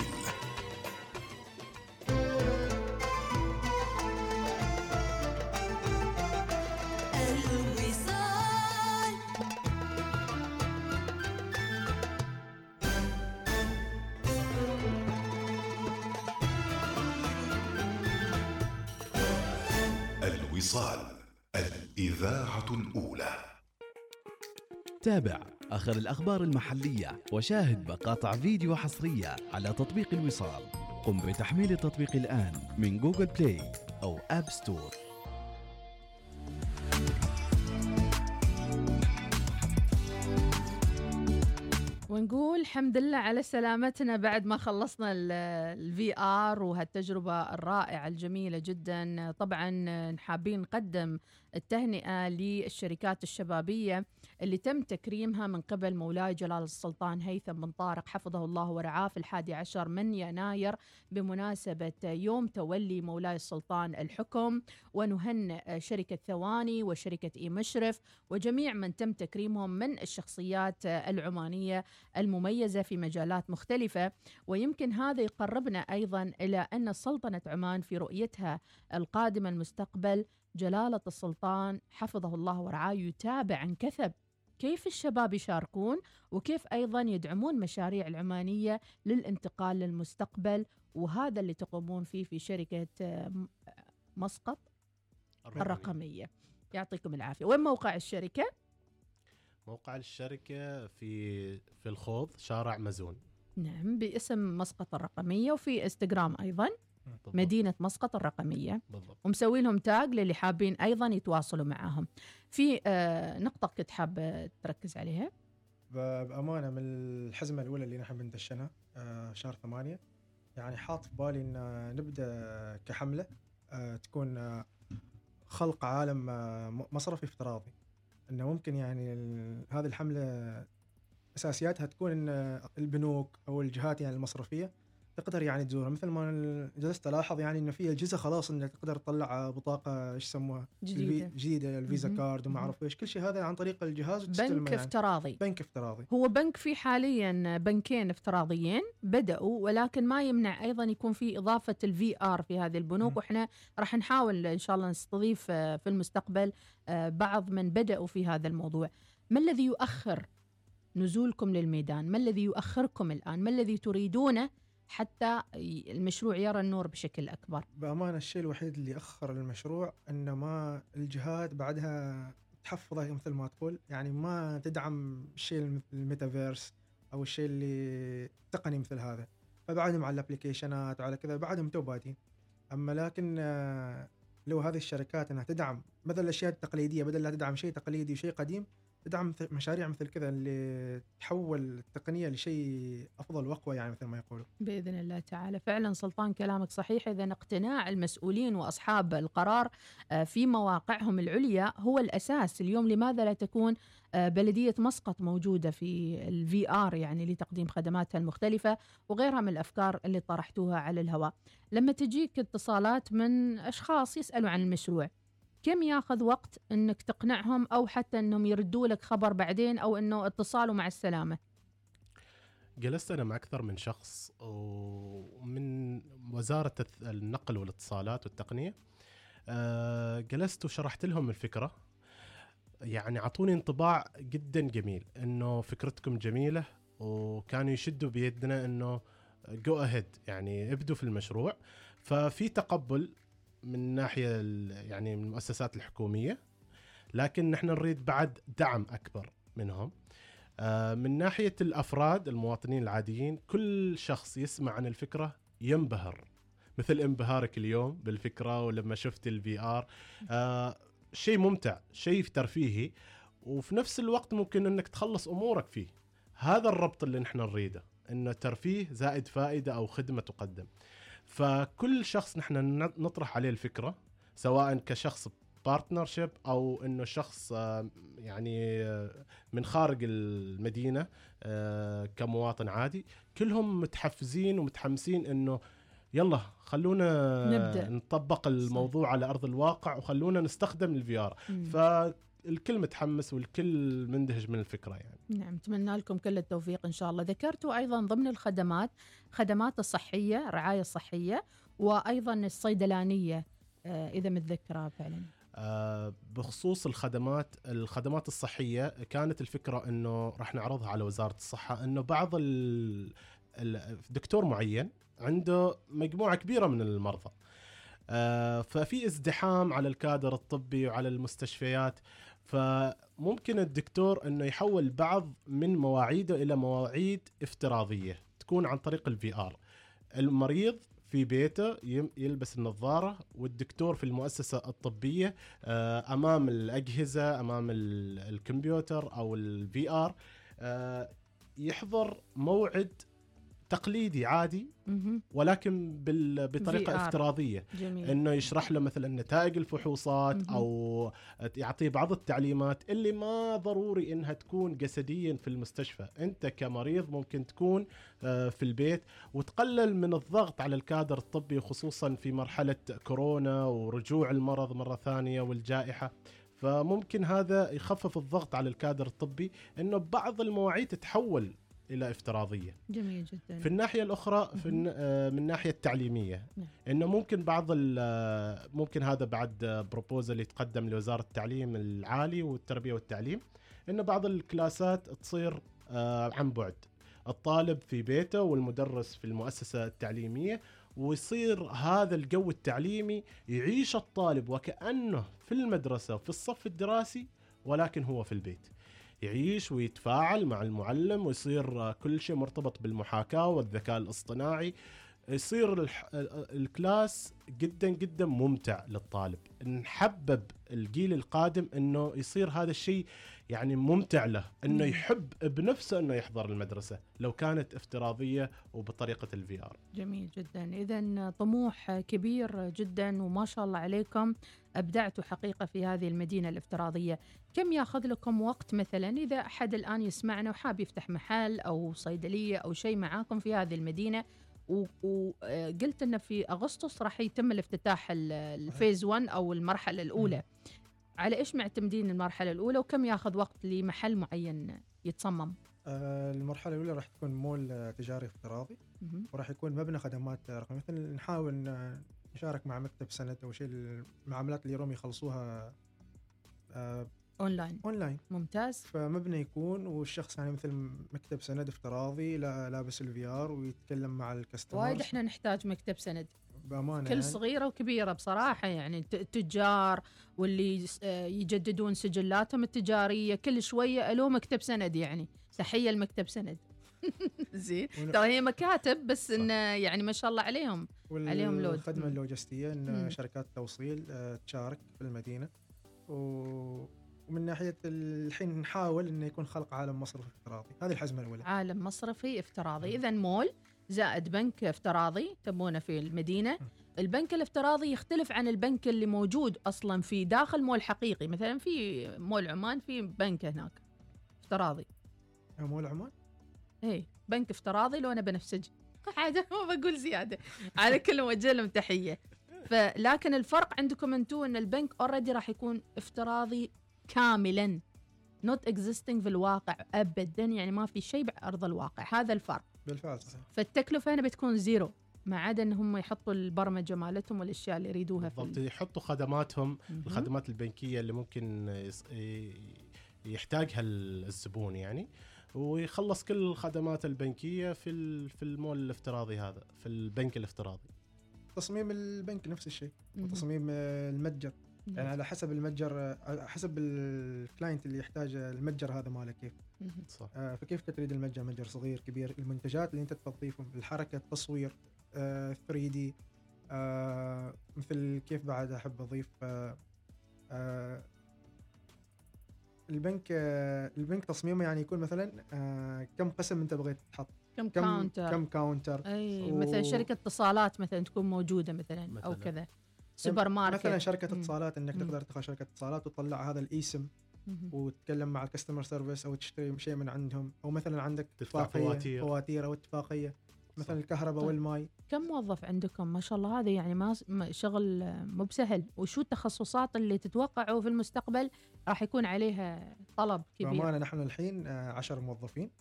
الوصال. الإذاعة إذاعة أولى تابع. آخر الأخبار المحلية وشاهد مقاطع فيديو حصرية على تطبيق الوصال. قم بتحميل التطبيق الآن من جوجل بلاي أو آب ستور ونقول الحمد لله على سلامتنا بعد ما خلصنا ال VR وهالتجربة الرائعة الجميلة جدا. طبعا حابين نقدم التهنئة للشركات الشبابية اللي تم تكريمها من قبل مولاي جلال السلطان هيثم بن طارق حفظه الله ورعاه في الحادي عشر من يناير بمناسبة يوم تولي مولاي السلطان الحكم. ونهنئ شركة ثواني وشركة اي مشرف وجميع من تم تكريمهم من الشخصيات العمانية المميزة في مجالات مختلفة. ويمكن هذا يقربنا أيضا إلى أن سلطنة عمان في رؤيتها القادمة المستقبل جلالة السلطان حفظه الله ورعاه يتابع عن كثب كيف الشباب يشاركون وكيف أيضا يدعمون مشاريع العمانية للانتقال للمستقبل وهذا اللي تقومون فيه في شركة آه، مسقط الرقمية. يعطيكم العافية. وين موقع الشركة؟ موقع الشركة في في الخوض شارع مزون. نعم باسم مسقط الرقمية وفي إنستغرام أيضا. بالضبط. مدينة مسقط الرقمية. بالضبط. ومسوي لهم تاج للي حابين أيضا يتواصلوا معاهم. في آه نقطة كنت حابه تركز عليها. بأمانة من الحزمة الأولى اللي نحن بندشنها آه، شهر ثمانية يعني حاط في بالي إن نبدأ كحملة آه، تكون آه، خلق عالم آه، مصرفي افتراضي. إنه ممكن يعني هذه الحملة أساسياتها تكون إن البنوك أو الجهات يعني المصرفية تقدر يعني تزورها مثل ما جلست ألاحظ يعني إنه في اجهزه خلاص إنك تقدر تطلع بطاقة إيش يسموها؟ جديدة. جديدة الفيزا. card وما. أعرف إيش. كل شيء هذا عن طريق الجهاز بنك يعني. افتراضي. بنك افتراضي. هو بنك في حاليا بنكين افتراضيين بدأوا ولكن ما يمنع أيضا يكون في إضافة ال VR في هذه البنوك. وإحنا راح نحاول إن شاء الله نستضيف آه، في المستقبل آه، بعض من بدأوا في هذا الموضوع. ما الذي يؤخر نزولكم للميدان؟ ما الذي يؤخركم الآن؟ ما الذي تريدونه حتى المشروع يرى النور بشكل أكبر. بأمانة الشيء الوحيد اللي أخر المشروع إن ما الجهات بعدها تحفظه مثل ما تقول يعني ما تدعم الشيء الم- الميتافيرس أو الشيء اللي تقني مثل هذا. فبعدهم على ال applicationات وعلى كذا بعدهم تو بادين أما لكن آه، لو هذه الشركات إنها تدعم بدل الأشياء التقليدية بدل لا تدعم شيء تقليدي وشيء قديم تدعم مشاريع مثل كذا اللي تحول التقنية لشيء أفضل وأقوى يعني مثل ما يقولوا. بإذن الله تعالى. فعلا سلطان كلامك صحيح. إذا اقتناع المسؤولين وأصحاب القرار آه، في مواقعهم العليا هو الأساس. اليوم لماذا لا تكون آه، بلدية مسقط موجودة في ال VR يعني لتقديم خدماتها المختلفة وغيرها من الأفكار اللي طرحتوها على الهواء. لما تجيك اتصالات من أشخاص يسألوا عن المشروع كم ياخذ وقت إنك تقنعهم أو حتى إنهم يردوا لك خبر بعدين أو إنه اتصال ومع السلامة؟ جلست أنا مع أكثر من شخص ومن وزارة النقل والاتصالات والتقنية. آه، جلست وشرحت لهم الفكرة. يعني أعطوني انطباع جدا جميل إنه فكرتكم جميلة وكانوا يشدوا بيدنا إنه go ahead يعني ابدوا في المشروع. ففي تقبل من ناحية يعني من المؤسسات الحكومية لكن نحن نريد بعد دعم أكبر منهم. آه، من ناحية الأفراد المواطنين العاديين كل شخص يسمع عن الفكرة ينبهر. مثل انبهارك اليوم بالفكرة ولما شفت ال VR آه شيء ممتع شيء ترفيهي وفي نفس الوقت ممكن إنك تخلص أمورك فيه. هذا الربط اللي نحن نريده انه ترفيه زائد فائدة أو خدمة تقدم. فكل شخص نحن نطرح عليه الفكرة سواء كشخص partnership أو إنه شخص آه، يعني آه، من خارج المدينة آه، كمواطن عادي كلهم متحفزين ومتحمسين إنه يلا خلونا نبدأ. نطبق الموضوع على أرض الواقع وخلونا نستخدم ال VR. فالكل متحمس والكل مندهش من الفكرة يعني. نعم اتمنى لكم كل التوفيق إن شاء الله. ذكرتوا أيضا ضمن الخدمات خدمات الصحية الرعايه الصحية وأيضا الصيدلانية آه، إذا متذكرة فعلا. آه، بخصوص الخدمات الخدمات الصحية كانت الفكرة إنه راح نعرضها على وزارة الصحة إنه بعض ال- ال- دكتور معين عنده مجموعة كبيرة من المرضى. آه، ففي ازدحام على الكادر الطبي وعلى المستشفيات. فممكن الدكتور إنه يحول بعض من مواعيده إلى مواعيد افتراضية تكون عن طريق ال VR المريض في بيته يلبس النظارة والدكتور في المؤسسة الطبية آه، أمام الأجهزة أمام ال- الكمبيوتر أو ال VR يحضر موعد تقليدي عادي. ولكن بال- بطريقة VR. افتراضية جميل إنه يشرح له مثلا نتائج الفحوصات. أو يعطيه بعض التعليمات اللي ما ضروري إنها تكون جسديا في المستشفى أنت كمريض ممكن تكون آه، في البيت وتقلل من الضغط على الكادر الطبي خصوصا في مرحلة كورونا ورجوع المرض مرة ثانية والجائحة فممكن هذا يخفف الضغط على الكادر الطبي إنه بعض المواعيد تتحول إلى افتراضية. جميل جدا. في الناحية الأخرى في الن- آه، من الناحيه التعليمية نعم. إنه ممكن بعض ال- آه، ممكن هذا بعد بروبوزل يتقدم لوزارة التعليم العالي والتربية والتعليم إنه بعض الكلاسات تصير آه، عن بعد. الطالب في بيته والمدرس في المؤسسة التعليمية ويصير هذا الجو التعليمي يعيش الطالب وكأنه في المدرسة في الصف الدراسي ولكن هو في البيت. يعيش ويتفاعل مع المعلم ويصير كل شيء مرتبط بالمحاكاة والذكاء الاصطناعي. يصير ال class جدا جدا ممتع للطالب. نحبب الجيل القادم إنه يصير هذا الشيء يعني ممتع له إنه. يحب بنفسه إنه يحضر المدرسة لو كانت افتراضية وبطريقة ال VR. جميل جدا. اذا طموح كبير جدا وما شاء الله عليكم. ابدعتوا حقيقة في هذه المدينة الافتراضية. كم ياخذ لكم وقت مثلا إذا أحد الآن يسمعنا وحاب يفتح محل أو صيدلية أو شيء معاكم في هذه المدينة؟ وقلت إنه في أغسطس راح يتم الافتتاح ال- الفيز 1 أو المرحلة الأولى. على إيش معتمدين المرحلة الأولى وكم ياخذ وقت لمحل معين يتصمم؟ آه، المرحلة الأولى راح تكون مول آه، تجاري افتراضي. وراح يكون مبنى خدمات رقمية. مثل نحاول نشارك مع مكتب سند أو شيء المعاملات اللي يروم يخلصوها آه، online. online. ممتاز. فمبنى يكون والشخص يعني مثل مكتب سند افتراضي لا- لابس ال VR ويتكلم مع ال customer. وايد إحنا نحتاج مكتب سند. بأمانة كل يعني. صغيرة وكبيرة بصراحة يعني. التجار واللي آه، يجددون سجلاتهم التجارية كل شوية له مكتب سند يعني. تحية المكتب سند. زين. ترى هي مكاتب بس. انه يعني ما شاء الله عليهم. عليهم لود. والخدمه مم. اللوجستية. إن شركات توصيل آه، تشارك في المدينة. و- ومن ناحية الحين نحاول انه يكون خلق عالم مصرفي افتراضي. هذه الحزمة الأولى. عالم مصرفي افتراضي. اذا مول زائد بنك افتراضي تبونه في المدينة. البنك الافتراضي يختلف عن البنك اللي موجود أصلا في داخل مول حقيقي. مثلا في مول عمان في بنك هناك افتراضي. مول عمان؟ اي بنك افتراضي لونه بنفسجي حاجة ما بقول زيادة. على كل موجه لهم تحية. فلكن الفرق عندكم أنتم إن البنك already راح يكون افتراضي كاملا. not existing في الواقع. ابدا. يعني ما في شيء بارض الواقع. هذا الفرق. بالفعل صحيح. فالتكلفة هنا بتكون zero. ما عدا إن هم يحطوا البرمجة مالتهم والأشياء اللي يريدوها بالضبط. ال- يحطوا خدماتهم مهم. الخدمات البنكية اللي ممكن يحتاجها الزبون يعني. ويخلص كل الخدمات البنكية في ال- في المول الافتراضي هذا في البنك الافتراضي. تصميم البنك نفس الشيء. وتصميم آه، المتجر. يعني على حسب المتجر آه، على حسب الكلاينت اللي يحتاج المتجر هذا ماله كيف. صح. آه، فكيف تريد المتجر؟ متجر صغير كبير المنتجات اللي انت تضيفهم الحركة التصوير 3 دي مثل كيف بعد أحب أضيف آه، آه، البنك آه، البنك تصميمه يعني يكون مثلا آه، كم قسم أنت بغيت تحط كم كم counter كم counter أي و- مثلا شركة اتصالات مثلا تكون موجودة مثلا, أو مثلاً. كذا سوبر ماركت مثلا شركة مم. اتصالات إنك مم. تقدر تدخل شركة اتصالات وتطلع هذا ال eSIM مهم. وتتكلم مع ال customer service أو تشتري شيء من عندهم أو مثلا عندك تدفع اتفاقية- فواتير. فواتير أو اتفاقية مثلا. الكهرباء طيب. والماي كم موظف عندكم ما شاء الله هذا يعني ما شغل مو بسهل وشو التخصصات اللي تتوقعوا في المستقبل راح يكون عليها طلب كبير بأمانة نحن الحين آه، عشر موظفين.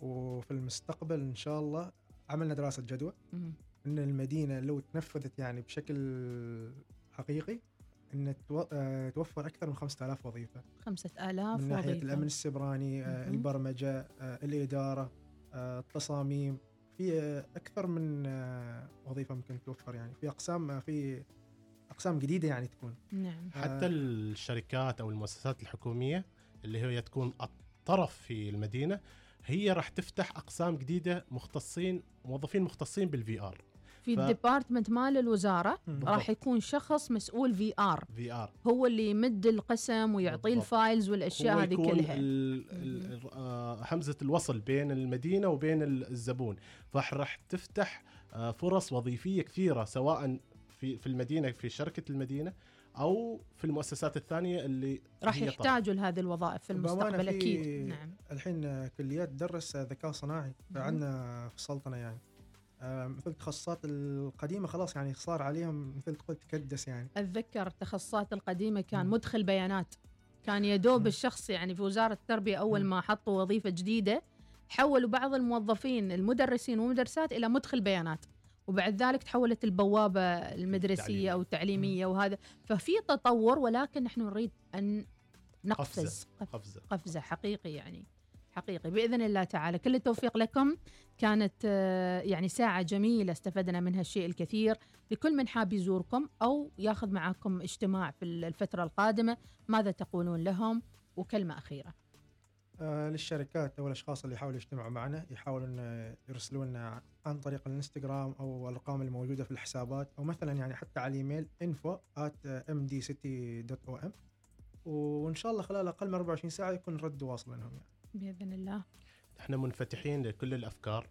وفي المستقبل إن شاء الله عملنا دراسة جدوى مهم. إن المدينة لو تنفذت يعني بشكل حقيقي إن آه، توفر أكثر من 5000 وظيفة خمسة آلاف من ناحية وظيفة. الأمن السبراني آه،. البرمجة الإدارة التصاميم في آه، أكثر من آه، وظيفة ممكن توفر يعني. في أقسام آه، في أقسام جديدة يعني تكون. نعم. حتى الشركات أو المؤسسات الحكومية اللي هي تكون الطرف في المدينة هي راح تفتح أقسام جديدة مختصين موظفين مختصين بال VR. في ف- ال department مال الوزارة. راح يكون شخص مسؤول VR في ال VR هو اللي يمد القسم ويعطيه بالضبط. ال files والأشياء هذه كلها همزة الوصل بين المدينة وبين الزبون فراح تفتح آه، فرص وظيفية كثيرة سواء في في المدينة في شركة المدينة أو في المؤسسات الثانية اللي راح. يحتاجوا لهذه الوظائف في المستقبل في أكيد نعم الحين كليات تدرس ذكاء صناعي. عندنا في السلطنه يعني آه، مثل التخصصات القديمة خلاص يعني صار عليهم مثل تقول تكدس يعني. أتذكر التخصصات القديمة كان. مدخل بيانات. كان يدوب مم. الشخص يعني في وزارة التربية أول. ما حطوا وظيفة جديدة حولوا بعض الموظفين المدرسين والمدرسات إلى مدخل بيانات. وبعد ذلك تحولت البوابة المدرسية التعليمية. أو التعليمية وهذا. ففي تطور ولكن نحن نريد أن نقفز. قف- قفزة. قفزة حقيقي يعني. حقيقي. بإذن الله تعالى. كل التوفيق لكم. كانت آه، يعني ساعة جميلة استفدنا منها الشيء الكثير. لكل من حاب يزوركم أو ياخذ معكم اجتماع في الفترة القادمة ماذا تقولون لهم؟ وكلمة أخيرة. آه، للشركات أو الأشخاص اللي يحاولوا يجتمعوا معنا يحاولوا إن يرسلوا لنا عن طريق الإنستغرام أو الأرقام الموجودة في الحسابات أو مثلا يعني حتى على الإيميل info at mdcity.om وإن شاء الله خلال أقل من 24 ساعة يكون الرد واصل لهم يعني. بإذن الله. إحنا منفتحين لكل الأفكار.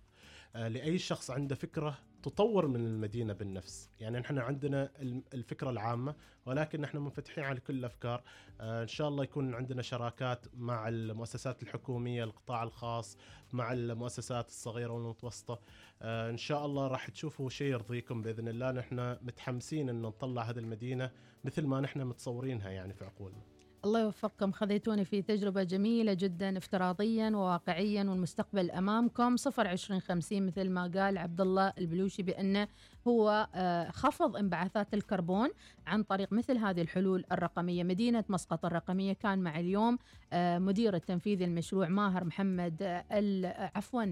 آه، لأي شخص عنده فكرة تطور من المدينة بالنفس. يعني نحن عندنا الفكرة العامة ولكن نحن منفتحين على كل الأفكار. آه، إن شاء الله يكون عندنا شراكات مع المؤسسات الحكومية القطاع الخاص مع المؤسسات الصغيرة والمتوسطة. آه، إن شاء الله راح تشوفوا شيء يرضيكم بإذن الله. نحن متحمسين إن نطلع هذه المدينة مثل ما نحن متصورينها يعني في عقولنا. الله يوفقكم. خذيتوني في تجربة جميلة جدا افتراضيا وواقعيا والمستقبل أمامكم. صفر عشرين خمسين مثل ما قال عبد الله البلوشي بأنه هو آه، خفض انبعاثات الكربون عن طريق مثل هذه الحلول الرقمية. مدينة مسقط الرقمية كان معنا اليوم آه، مدير التنفيذي المشروع ماهر محمد آه، عفوا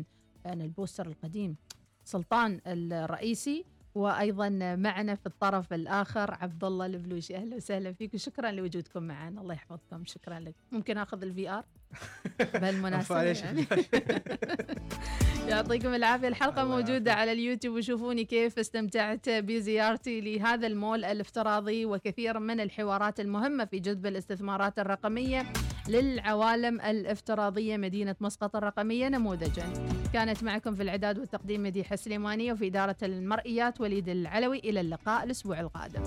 أنا ال poster القديم سلطان الرئيسي. وأيضا معنا في الطرف الآخر عبد الله البلوشي. أهلا وسهلا فيك وشكرا لوجودكم معنا. الله يحفظكم. شكرا لك. ممكن آخذ ال VR يعني يعطيكم العافية الحلقة الله موجودة على اليوتيوب وشوفوني كيف استمتعت بزيارتي لهذا المول الافتراضي وكثير من الحوارات المهمة في جذب الاستثمارات الرقمية للعوالم الافتراضية. مدينة مسقط الرقمية نموذجا. كانت معكم في الإعداد والتقديم مديحة سليمانية وفي إدارة المرئيات وليد العلوي. إلى اللقاء الأسبوع القادم.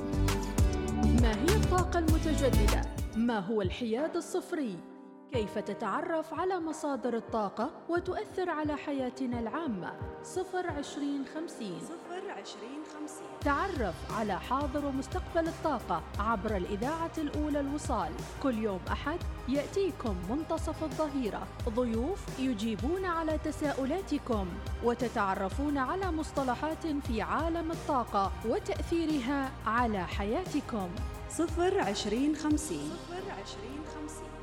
ما هي الطاقة المتجددة؟ ما هو الحياد الصفري؟ كيف تتعرف على مصادر الطاقة وتؤثر على حياتنا العامة؟ صفر عشرين خمسين. صفر عشرين خمسين. تعرف على حاضر ومستقبل الطاقة عبر الإذاعة الأولى الوصال. كل يوم أحد يأتيكم منتصف الظهيرة. ضيوف يجيبون على تساؤلاتكم وتتعرفون على مصطلحات في عالم الطاقة وتأثيرها على حياتكم. صفر عشرين خمسين. صفر عشرين خمسين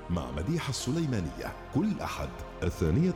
مع مديحة السليمانية. كل أحد الثانية